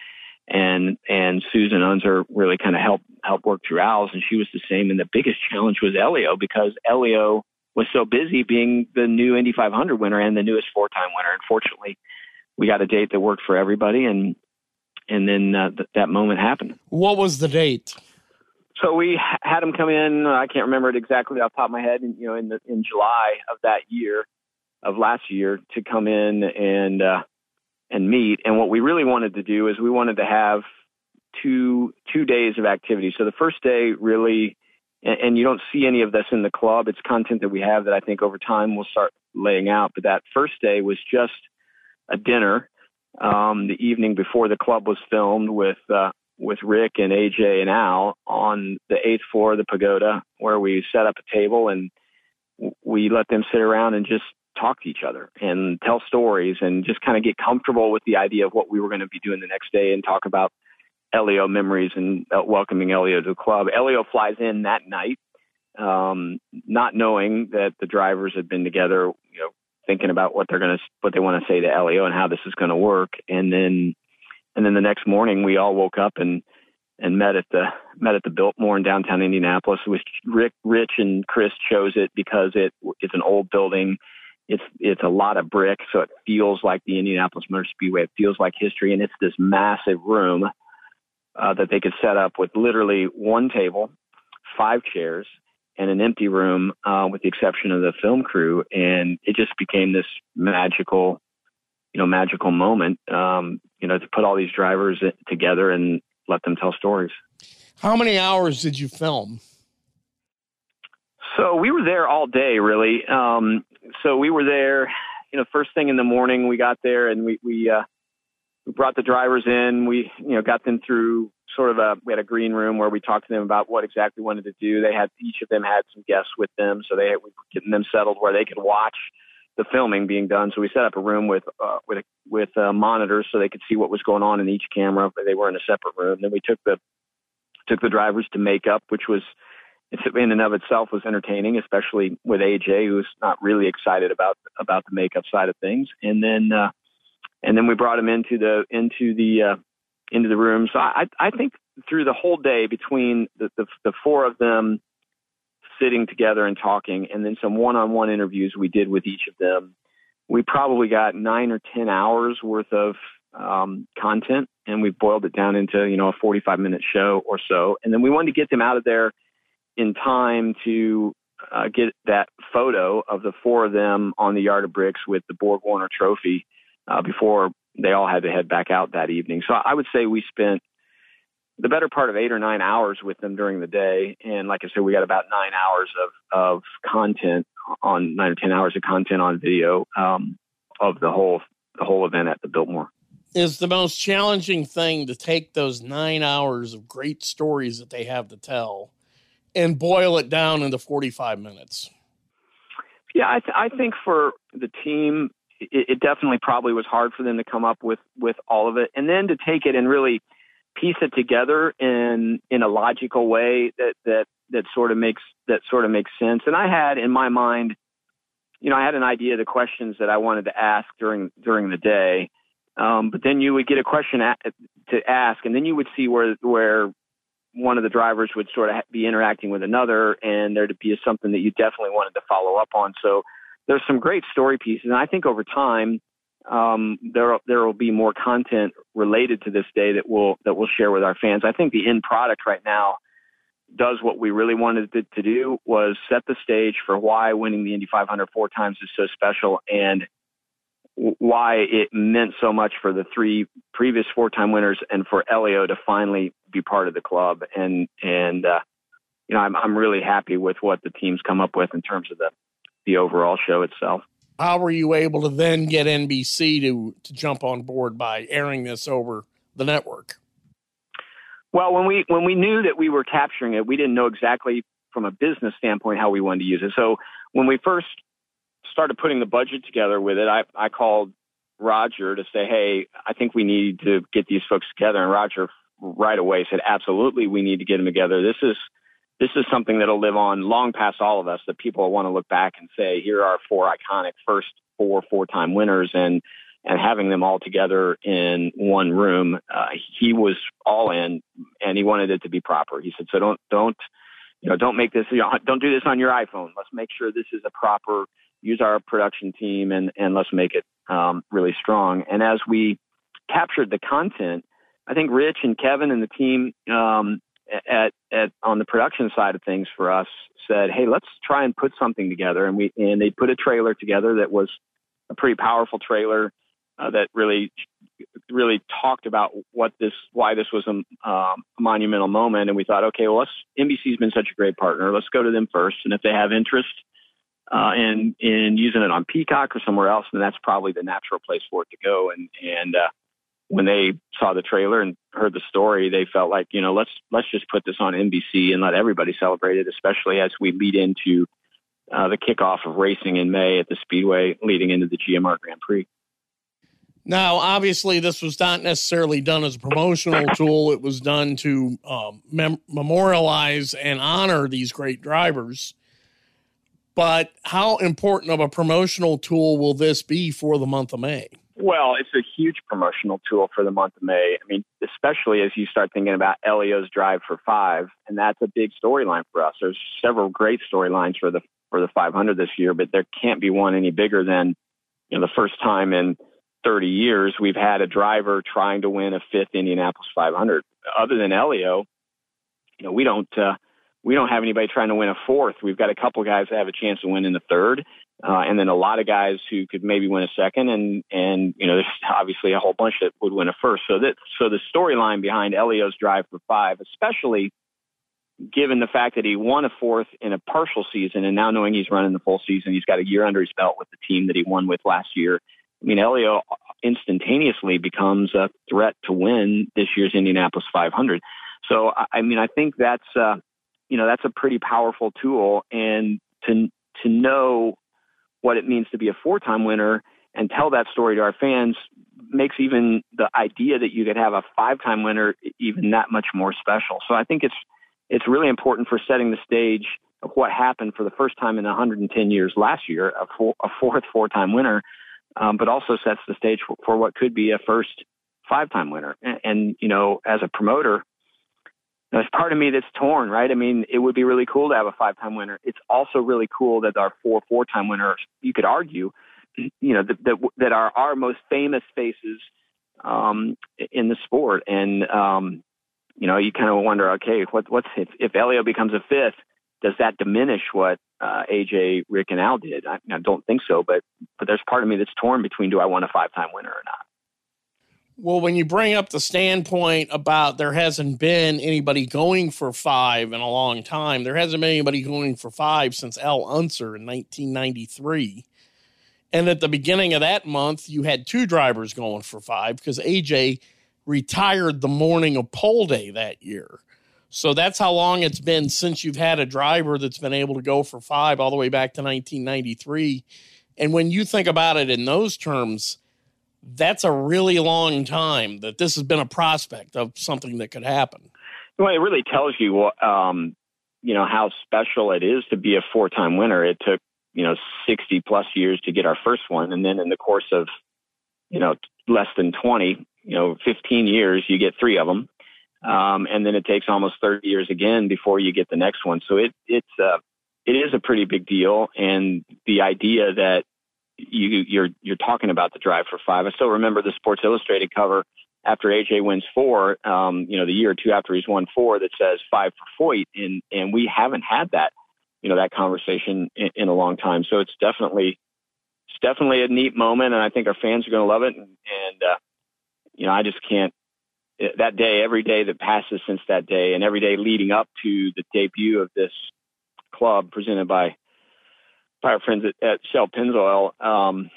and, and Susan Unser really kind of helped, help work through Al's. And she was the same. And the biggest challenge was Helio because Helio was so busy being the new Indy 500 winner and the newest four-time winner. Unfortunately, we got a date that worked for everybody, and and then uh, th- that moment happened. What was the date? So we had him come in. I can't remember it exactly off the top of my head. And you know, in the in July of that year, of last year, to come in and uh, and meet. And what we really wanted to do is we wanted to have two two days of activity. So the first day really and, and you don't see any of this in the club. It's content that we have that I think over time we'll start laying out. But that first day was just a dinner um, the evening before the club was filmed with uh, with Rick and AJ and Al on the eighth floor of the pagoda, where we set up a table and we let them sit around and just talk to each other and tell stories and just kind of get comfortable with the idea of what we were going to be doing the next day and talk about Helio memories and uh, welcoming Helio to the club. Helio flies in that night, um, not knowing that the drivers had been together, you know, thinking about what they're going to, what they want to say to Helio and how this is going to work. And then, and then the next morning we all woke up and, and met at the met at the Biltmore in downtown Indianapolis. Which Rick, Rich, and Chris chose it because it it's an old building. It's it's a lot of brick, so it feels like the Indianapolis Motor Speedway. It feels like history, and it's this massive room uh, that they could set up with literally one table, five chairs, and an empty room, uh, with the exception of the film crew. And it just became this magical, you know, magical moment, um, you know, to put all these drivers together and let them tell stories. How many hours did you film? So we were there all day, really. Um, so we were there, you know, first thing in the morning. We got there and we we uh, brought the drivers in. We, you know, got them through sort of a, we had a green room where we talked to them about what exactly we wanted to do. They had, each of them had some guests with them. So they, we getting them settled where they could watch the filming being done. So we set up a room with, uh, with, a, with uh, monitors so they could see what was going on in each camera, they were in a separate room. Then we took the, took the drivers to makeup, which was, in and of itself was entertaining, especially with AJ, who's not really excited about about the makeup side of things. And then uh, and then we brought him into the into the uh, into the room. So I I think through the whole day between the, the the four of them sitting together and talking, and then some one-on-one interviews we did with each of them, we probably got nine or ten hours worth of um, content, and we boiled it down into you know a 45-minute show or so, and then we wanted to get them out of there in time to uh, get that photo of the four of them on the yard of bricks with the Borg Warner Trophy uh, before they all had to head back out that evening. So I would say we spent the better part of eight or nine hours with them during the day. And like I said, we got about nine hours of, of content on nine or 10 hours of content on video, um, of the whole, the whole event at the Biltmore. Is the most challenging thing to take those nine hours of great stories that they have to tell and boil it down into 45 minutes? Yeah, I, th- I think for the team, it, it definitely probably was hard for them to come up with with all of it, and then to take it and really piece it together in in a logical way that that that sort of makes that sort of makes sense. And I had in my mind, you know, I had an idea of the questions that I wanted to ask during during the day. Um, but then you would get a question to ask, and then you would see where where one of the drivers would sort of be interacting with another, and there to be something that you definitely wanted to follow up on. So there's some great story pieces, and I think over time um, there there will be more content related to this day that we'll that we'll share with our fans. I think the end product right now does what we really wanted it to do was set the stage for why winning the Indy 500 four times is so special and why it meant so much for the three previous four-time winners and for Helio to finally be part of the club. And and uh, you know, I'm I'm really happy with what the team's come up with in terms of the the overall show itself. How were you able to then get NBC to to jump on board by airing this over the network? Well, when we when we knew that we were capturing it, we didn't know exactly from a business standpoint how we wanted to use it. So when we first started putting the budget together with it, I, I called Roger to say, hey, I think we need to get these folks together. And Roger right away said, absolutely, we need to get them together. This is this is something that'll live on long past all of us that people will want to look back and say, here are four iconic first four four-time winners and and having them all together in one room. Uh, he was all in and he wanted it to be proper. He said, so don't don't you know don't make this you know, don't do this on your iPhone. Let's make sure this is a proper use our production team and, and let's make it um, really strong. And as we captured the content, I think Rich and Kevin and the team um, at, at on the production side of things for us said, "Hey, let's try and put something together." And we and they put a trailer together that was a pretty powerful trailer uh, that really really talked about what this why this was a, um, monumental moment. And we thought, okay, well, let's NBC's been such a great partner. Let's go to them first, and if they have interest uh, and in using it on Peacock or somewhere else, then that's probably the natural place for it to go. And and uh, when they saw the trailer and heard the story, they felt like you know let's let's just put this on NBC and let everybody celebrate it, especially as we lead into uh, the kickoff of racing in May at the Speedway, leading into the GMR Grand Prix. Now, obviously, this was not necessarily done as a promotional tool. It was done to um, mem- memorialize and honor these great drivers. But how important of a promotional tool will this be for the month of May? Well, it's a huge promotional tool for the month of May. I mean, especially as you start thinking about Helio's drive for five, and that's a big storyline for us. There's several great storylines for the for the 500 this year, but there can't be one any bigger than you know the first time in 30 years we've had a driver trying to win a fifth Indianapolis 500. Other than Helio, you know, we don't uh, we don't have anybody trying to win a fourth. We've got a couple guys that have a chance to win in the third, uh, and then a lot of guys who could maybe win a second, and and you know there's obviously a whole bunch that would win a first. So that so the storyline behind Helio's drive for five, especially given the fact that he won a fourth in a partial season, and now knowing he's running the full season, he's got a year under his belt with the team that he won with last year. I mean, Helio instantaneously becomes a threat to win this year's Indianapolis 500. So I mean, I think that's. Uh, you know, that's a pretty powerful tool. And to, to know what it means to be a four time winner and tell that story to our fans makes even the idea that you could have a five time winner even that much more special. So I think it's, it's really important for setting the stage of what happened for the first time in 110 years last year, a, four, a fourth four time winner, um, but also sets the stage for, for what could be a first five time winner. And, and, you know, as a promoter, there's part of me that's torn, right? I mean, it would be really cool to have a five time winner. It's also really cool that our four four time winners, you could argue, you know, that, that, that are our most famous faces um, in the sport. And, um, you know, you kind of wonder, okay, what, what's if, if Helio becomes a fifth, does that diminish what uh, AJ, Rick, and Al did? I, I don't think so, but but there's part of me that's torn between do I want a five time winner or not. Well, when you bring up the standpoint about there hasn't been anybody going for five in a long time, there hasn't been anybody going for five since Al Unser in 1993. And at the beginning of that month, you had two drivers going for five because AJ retired the morning of pole day that year. So that's how long it's been since you've had a driver that's been able to go for five all the way back to 1993. And when you think about it in those terms, that's a really long time that this has been a prospect of something that could happen. Well, it really tells you, um, you know, how special it is to be a four-time winner. It took, you know, 60 plus years to get our first one. And then in the course of, you know, less than 20, you know, 15 years, you get three of them. Um, and then it takes almost 30 years again before you get the next one. So it, it's, uh, it is a pretty big deal. And the idea that you, you're you're talking about the drive for five. I still remember the Sports Illustrated cover after AJ wins four, um, you know, the year or two after he's won four, that says five for Foyt, and and we haven't had that, you know, that conversation in, in a long time. So it's definitely it's definitely a neat moment, and I think our fans are going to love it. And, and uh, you know, I just can't. That day, every day that passes since that day, and every day leading up to the debut of this club presented by by our friends at, at Shell Pennzoil, um,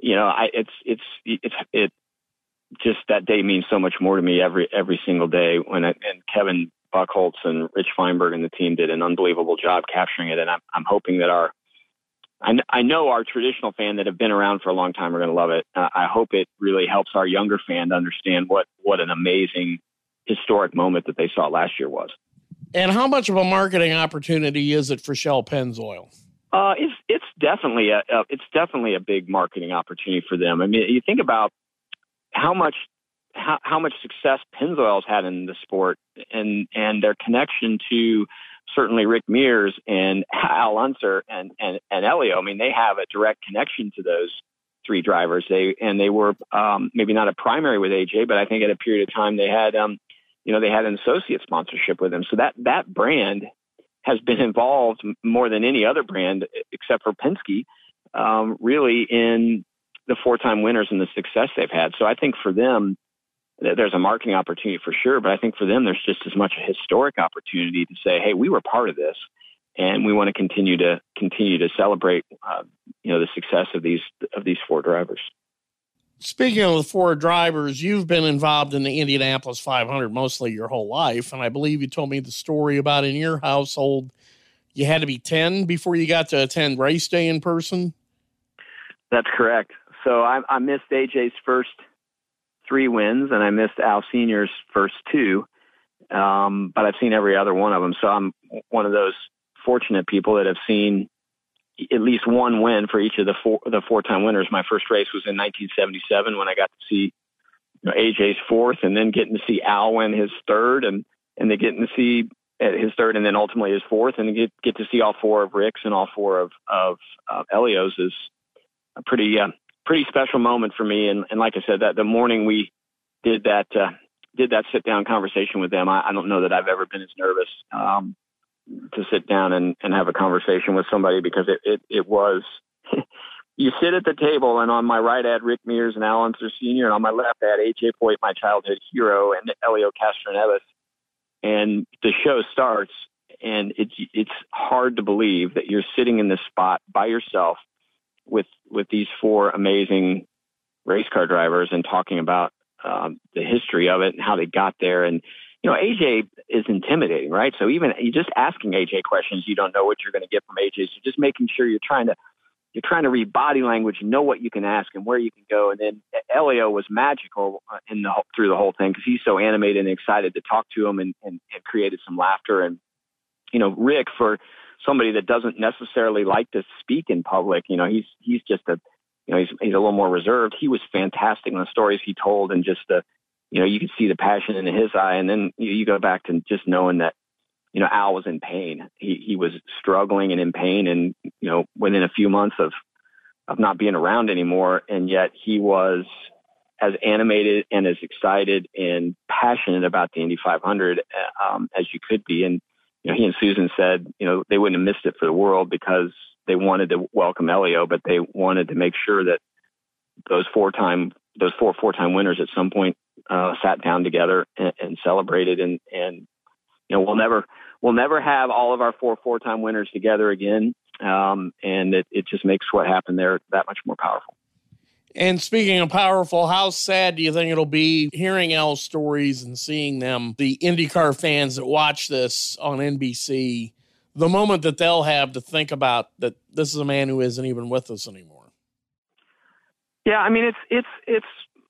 you know, I it's it's it's it just that day means so much more to me every every single day. When I, and Kevin Buchholz and Rich Feinberg and the team did an unbelievable job capturing it, and I'm I'm hoping that our I, I know our traditional fan that have been around for a long time are going to love it. Uh, I hope it really helps our younger fan to understand what what an amazing historic moment that they saw last year was. And how much of a marketing opportunity is it for Shell Pennzoil? Uh, it's it's definitely a, a it's definitely a big marketing opportunity for them. I mean, you think about how much how, how much success Pennzoil's had in the sport and and their connection to certainly Rick Mears and Al Unser and, and, and Helio. I mean, they have a direct connection to those three drivers. They and they were um, maybe not a primary with AJ, but I think at a period of time they had um, you know they had an associate sponsorship with him. So that that brand has been involved more than any other brand except for Penske, um, really in the four-time winners and the success they've had. So I think for them, there's a marketing opportunity for sure, but I think for them, there's just as much a historic opportunity to say, "Hey, we were part of this, and we want to continue to continue to celebrate, uh, you know, the success of these of these four drivers." Speaking of the four drivers, you've been involved in the Indianapolis 500 mostly your whole life, and I believe you told me the story about in your household you had to be 10 before you got to attend race day in person. That's correct. So I, I missed AJ's first three wins, and I missed Al Senior's first two. Um, but I've seen every other one of them. So I'm one of those fortunate people that have seen at least one win for each of the four the four time winners. My first race was in 1977 when I got to see you know, AJ's fourth, and then getting to see Al win his third, and and then getting to see uh, his third, and then ultimately his fourth, and get get to see all four of Rick's and all four of of uh, Helio's is a pretty uh, pretty special moment for me. And, and like I said, that the morning we did that uh, did that sit down conversation with them, I, I don't know that I've ever been as nervous um, to sit down and, and have a conversation with somebody because it it, it was. you sit at the table, and on my right I had Rick Mears and Alan Unser Sr., and on my left I had AJ Foyt, my childhood hero, and Helio Castroneves. And the show starts, and it's it's hard to believe that you're sitting in this spot by yourself with with these four amazing race car drivers and talking about um, the history of it and how they got there. And you know, AJ is intimidating, right? So even you just asking AJ questions, you don't know what you're going to get from AJ. So just making sure you're trying to you're trying to read body language, know what you can ask and where you can go. And then Helio was magical uh, in the through the whole thing because he's so animated and excited to talk to him and, and, and created some laughter. And you know, Rick for somebody that doesn't necessarily like to speak in public. You know, he's he's just a you know he's he's a little more reserved. He was fantastic in the stories he told, and just the you know you could see the passion in his eye. And then you, you go back to just knowing that you know Al was in pain. He he was struggling and in pain, and you know within a few months of of not being around anymore, and yet he was as animated and as excited and passionate about the Indy 500 um, as you could be. And you know, he and Susan said, you know, they wouldn't have missed it for the world because they wanted to welcome Helio, but they wanted to make sure that those four time, those four four time winners at some point uh, sat down together and, and celebrated. And and you know, we'll never we'll never have all of our four four time winners together again. Um, and it, it just makes what happened there that much more powerful. And speaking of powerful, how sad do you think it'll be hearing Al's stories and seeing them, the IndyCar fans that watch this on NBC, the moment that they'll have to think about that this is a man who isn't even with us anymore? Yeah, I mean it's it's it's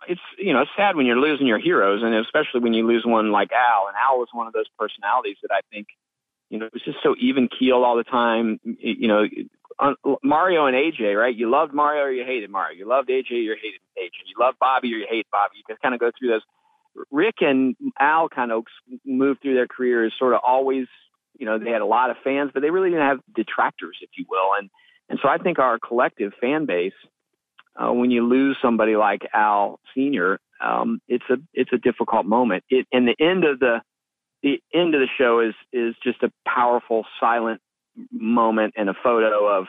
it's you know it's sad when you're losing your heroes, and especially when you lose one like Al. And Al was one of those personalities that I think you know, was just so even keeled all the time. You know, Mario and AJ, right? You loved Mario or you hated Mario. You loved AJ or you hated AJ. You loved Bobby or you hated Bobby. You just kind of go through those. Rick and Al kind of moved through their careers sort of always, you know, they had a lot of fans, but they really didn't have detractors, if you will. And and so I think our collective fan base, uh, when you lose somebody like Al Senior, um, it's a it's a difficult moment. It and the end of the the end of the show is is just a powerful silent moment and a photo of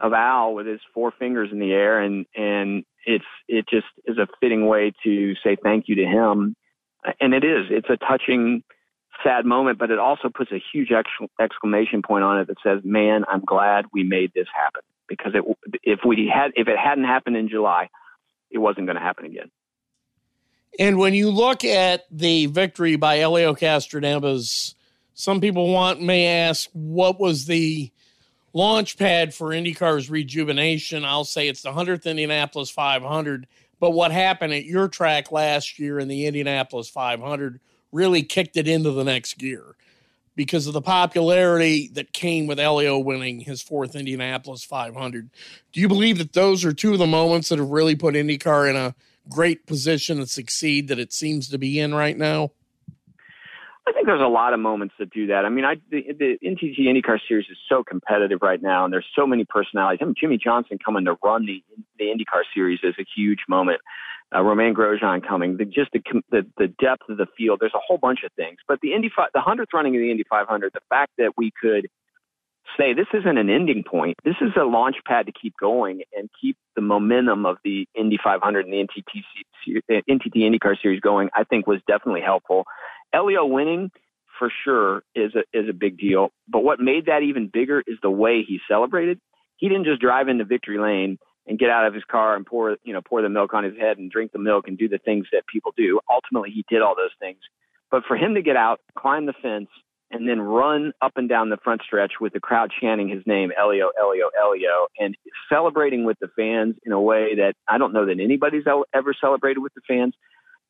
of Al with his four fingers in the air, and and it's it just is a fitting way to say thank you to him, and it is. It's a touching, sad moment, but it also puts a huge exclamation point on it that says, "Man, I'm glad we made this happen." Because it, if we had if it hadn't happened in July, it wasn't going to happen again. And when you look at the victory by Helio Castroneves, some people want may ask what was the launch pad for IndyCar's rejuvenation. I'll say it's the 100th Indianapolis 500. But what happened at your track last year in the Indianapolis 500 really kicked it into the next gear because of the popularity that came with Helio winning his fourth Indianapolis 500. Do you believe that those are two of the moments that have really put IndyCar in a great position to succeed that it seems to be in right now? I think there's a lot of moments that do that. I mean, I, the, the NTT IndyCar Series is so competitive right now, and there's so many personalities. I mean, Jimmie Johnson coming to run the the IndyCar Series is a huge moment. Uh, Romain Grosjean coming, the, just the, the the depth of the field. There's a whole bunch of things, but the Indy the hundredth running of the Indy 500, the fact that we could say this isn't an ending point. This is a launch pad to keep going and keep the momentum of the Indy 500 and the NTT NTT IndyCar Series going. I think was definitely helpful. Helio winning for sure is a is a big deal. But what made that even bigger is the way he celebrated. He didn't just drive into victory lane and get out of his car and pour you know pour the milk on his head and drink the milk and do the things that people do. Ultimately, he did all those things. But for him to get out, climb the fence, and then run up and down the front stretch with the crowd chanting his name, Helio, Helio, Helio, and celebrating with the fans in a way that I don't know that anybody's ever celebrated with the fans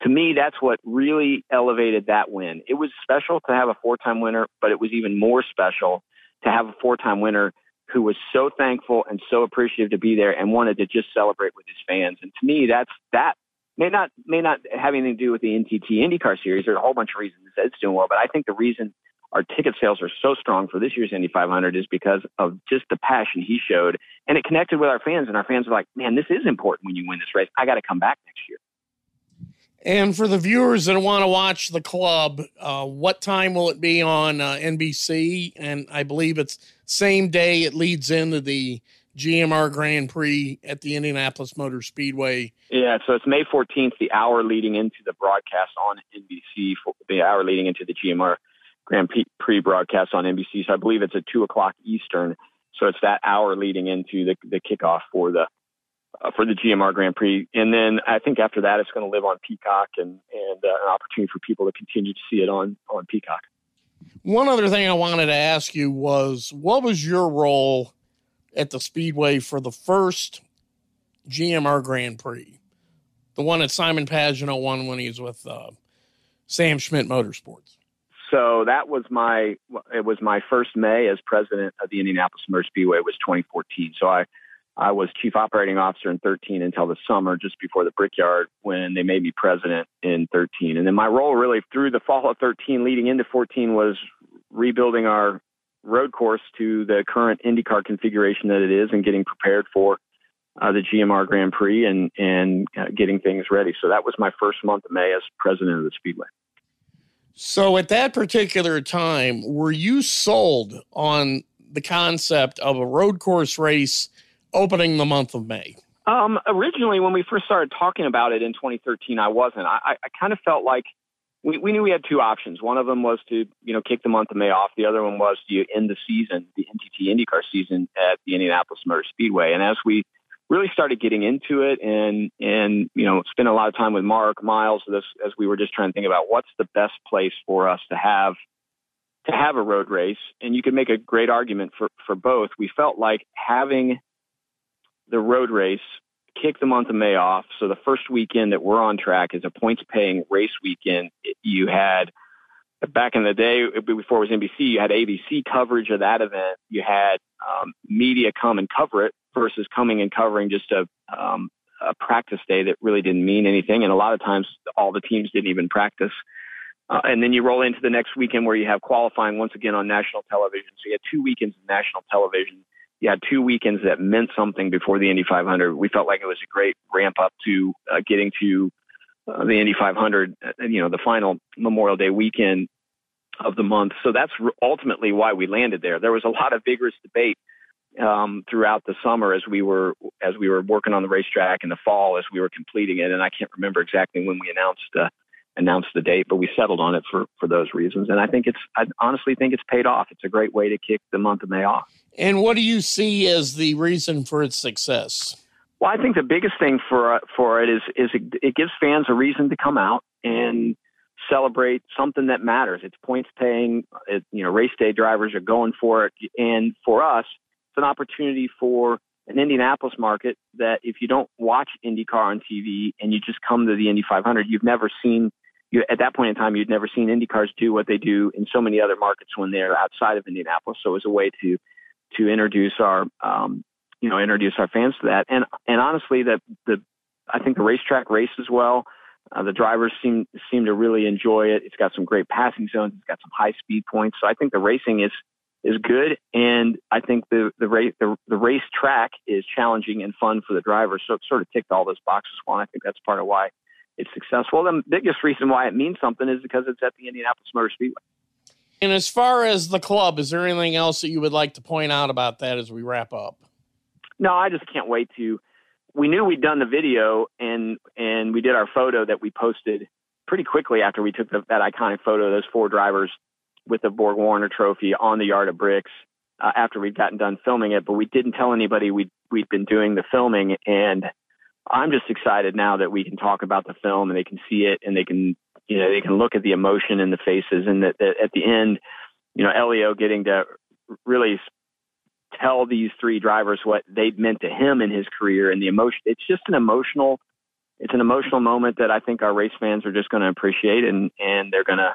to me, that's what really elevated that win. It was special to have a four time winner, but it was even more special to have a four time winner who was so thankful and so appreciative to be there and wanted to just celebrate with his fans. And to me, that's that may not may not have anything to do with the NTT IndyCar series. There's a whole bunch of reasons it's doing well, but I think the reason our ticket sales are so strong for this year's Indy 500 is because of just the passion he showed, and it connected with our fans. And our fans were like, "Man, this is important when you win this race. I got to come back next year." And for the viewers that want to watch the club, uh, what time will it be on uh, NBC? And I believe it's same day it leads into the GMR Grand Prix at the Indianapolis Motor Speedway. Yeah, so it's May 14th, the hour leading into the broadcast on NBC, the hour leading into the GMR Grand Prix broadcast on NBC. So I believe it's at 2 o'clock Eastern. So it's that hour leading into the, the kickoff for the uh, for the GMR Grand Prix. And then I think after that, it's going to live on Peacock and, and uh, an opportunity for people to continue to see it on, on Peacock. One other thing I wanted to ask you was what was your role at the Speedway for the first GMR Grand Prix? The one that Simon Pagenaud won when he was with uh, Sam Schmidt Motorsports. So that was my it was my first May as president of the Indianapolis Motor Speedway was 2014. So I I was chief operating officer in 13 until the summer, just before the Brickyard, when they made me president in 13. And then my role really through the fall of 13 leading into 14 was rebuilding our road course to the current IndyCar configuration that it is and getting prepared for uh, the GMR Grand Prix and, and uh, getting things ready. So that was my first month of May as president of the Speedway. So at that particular time, were you sold on the concept of a road course race – opening the month of May? Um, originally, when we first started talking about it in 2013, I wasn't. I, I, kind of felt like we, we knew we had two options. One of them was to, you know, kick the month of May off. The other one was to end the season, the NTT IndyCar season at the Indianapolis Motor Speedway. And as we really started getting into it and, and, you know, spent a lot of time with Mark Miles this, as we were just trying to think about what's the best place for us to have, to have a road race. And you could make a great argument for, for both. We felt like having the road race, kick the month of May off. So the first weekend that we're on track is a points paying race weekend. You had back in the day before it was NBC, you had ABC coverage of that event. You had um, media come and cover it versus coming and covering just a, um, a practice day that really didn't mean anything. And a lot of times all the teams didn't even practice. Uh, and then you roll into the next weekend where you have qualifying once again on national television. So you had two weekends of national television had two weekends that meant something before the Indy 500. We felt like it was a great ramp up to uh, getting to uh, the Indy 500, uh, you know, the final Memorial Day weekend of the month. So that's ultimately why we landed there. There was a lot of vigorous debate um, throughout the summer as we were as we were working on the racetrack in the fall as we were completing it. And I can't remember exactly when we announced uh, announced the date, but we settled on it for for those reasons. And I think it's I honestly think it's paid off. It's a great way to kick the month of May off. And what do you see as the reason for its success? Well, I think the biggest thing for for it is is it, it gives fans a reason to come out and celebrate something that matters. It's points paying. It, you know, race day drivers are going for it, and for us, it's an opportunity for an Indianapolis market that if you don't watch IndyCar on TV and you just come to the Indy 500, you've never seen. You, at that point in time, you'd never seen IndyCars do what they do in so many other markets when they're outside of Indianapolis. So it was a way to to introduce our um, you know introduce our fans to that. And and honestly, that the I think the racetrack race as well. Uh, the drivers seem seem to really enjoy it. It's got some great passing zones. It's got some high speed points. So I think the racing is is good, and I think the the race the, the race track is challenging and fun for the drivers. So it sort of ticked all those boxes. Well, I think that's part of why it's successful. The biggest reason why it means something is because it's at the Indianapolis Motor Speedway. And as far as the club, is there anything else that you would like to point out about that as we wrap up? No, I just can't wait to. We knew we'd done the video and and we did our photo that we posted pretty quickly after we took the, that iconic photo of those four drivers with the Borg Warner Trophy on the yard of bricks uh, after we'd gotten done filming it. But we didn't tell anybody we'd we'd been doing the filming, and I'm just excited now that we can talk about the film and they can see it and they can you know they can look at the emotion in the faces and that, that at the end, you know, Helio getting to really tell these three drivers what they meant to him in his career and the emotion. It's just an emotional, it's an emotional moment that I think our race fans are just going to appreciate and and they're gonna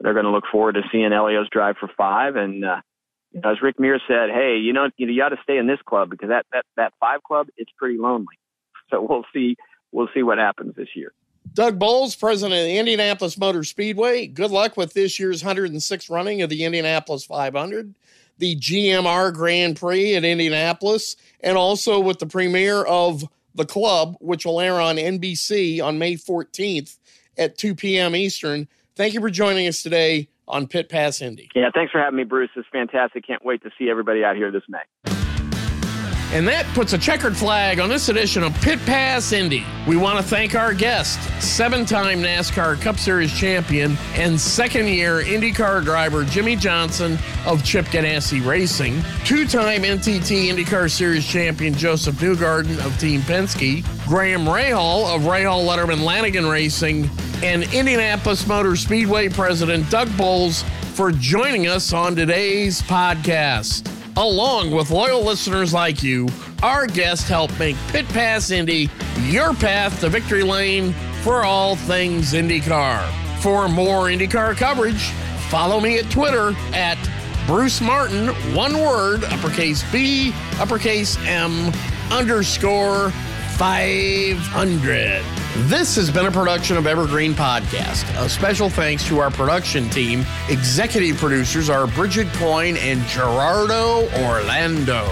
they're gonna look forward to seeing Helio's drive for five. And uh, as Rick Mears said, hey, you know, you, got to stay in this club because that that that five club it's pretty lonely. So we'll see we'll see what happens this year. Doug Boles, president of the Indianapolis Motor Speedway. Good luck with this year's 106th running of the Indianapolis 500 the GMR Grand Prix at Indianapolis, and also with the premiere of The Club, which will air on NBC on May 14th at 2 p.m. Eastern. Thank you for joining us today on Pit Pass Indy. Yeah, thanks for having me, Bruce. It's fantastic. Can't wait to see everybody out here this May. And that puts a checkered flag on this edition of Pit Pass Indy. We want to thank our guest, seven time NASCAR Cup Series champion and second year IndyCar driver Jimmie Johnson of Chip Ganassi Racing, two time NTT IndyCar Series champion Josef Newgarden of Team Penske, Graham Rahal of Rahal Letterman Lanigan Racing, and Indianapolis Motor Speedway president Doug Boles for joining us on today's podcast. Along with loyal listeners like you, our guests help make Pit Pass Indy your path to victory lane for all things IndyCar. For more IndyCar coverage, follow me at Twitter at Bruce Martin, one word, uppercase B, uppercase M, underscore 500. This has been a production of Evergreen Podcast. A special thanks to our production team. Executive producers are Bridget Coyne and Gerardo Orlando.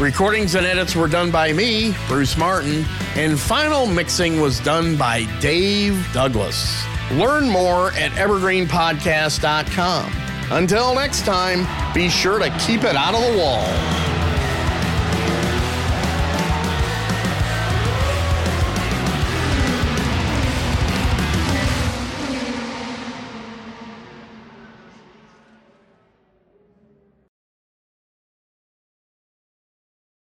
Recordings and edits were done by me, Bruce Martin, and final mixing was done by Dave Douglas. Learn more at evergreenpodcast.com. Until next time, be sure to keep it out of the wall.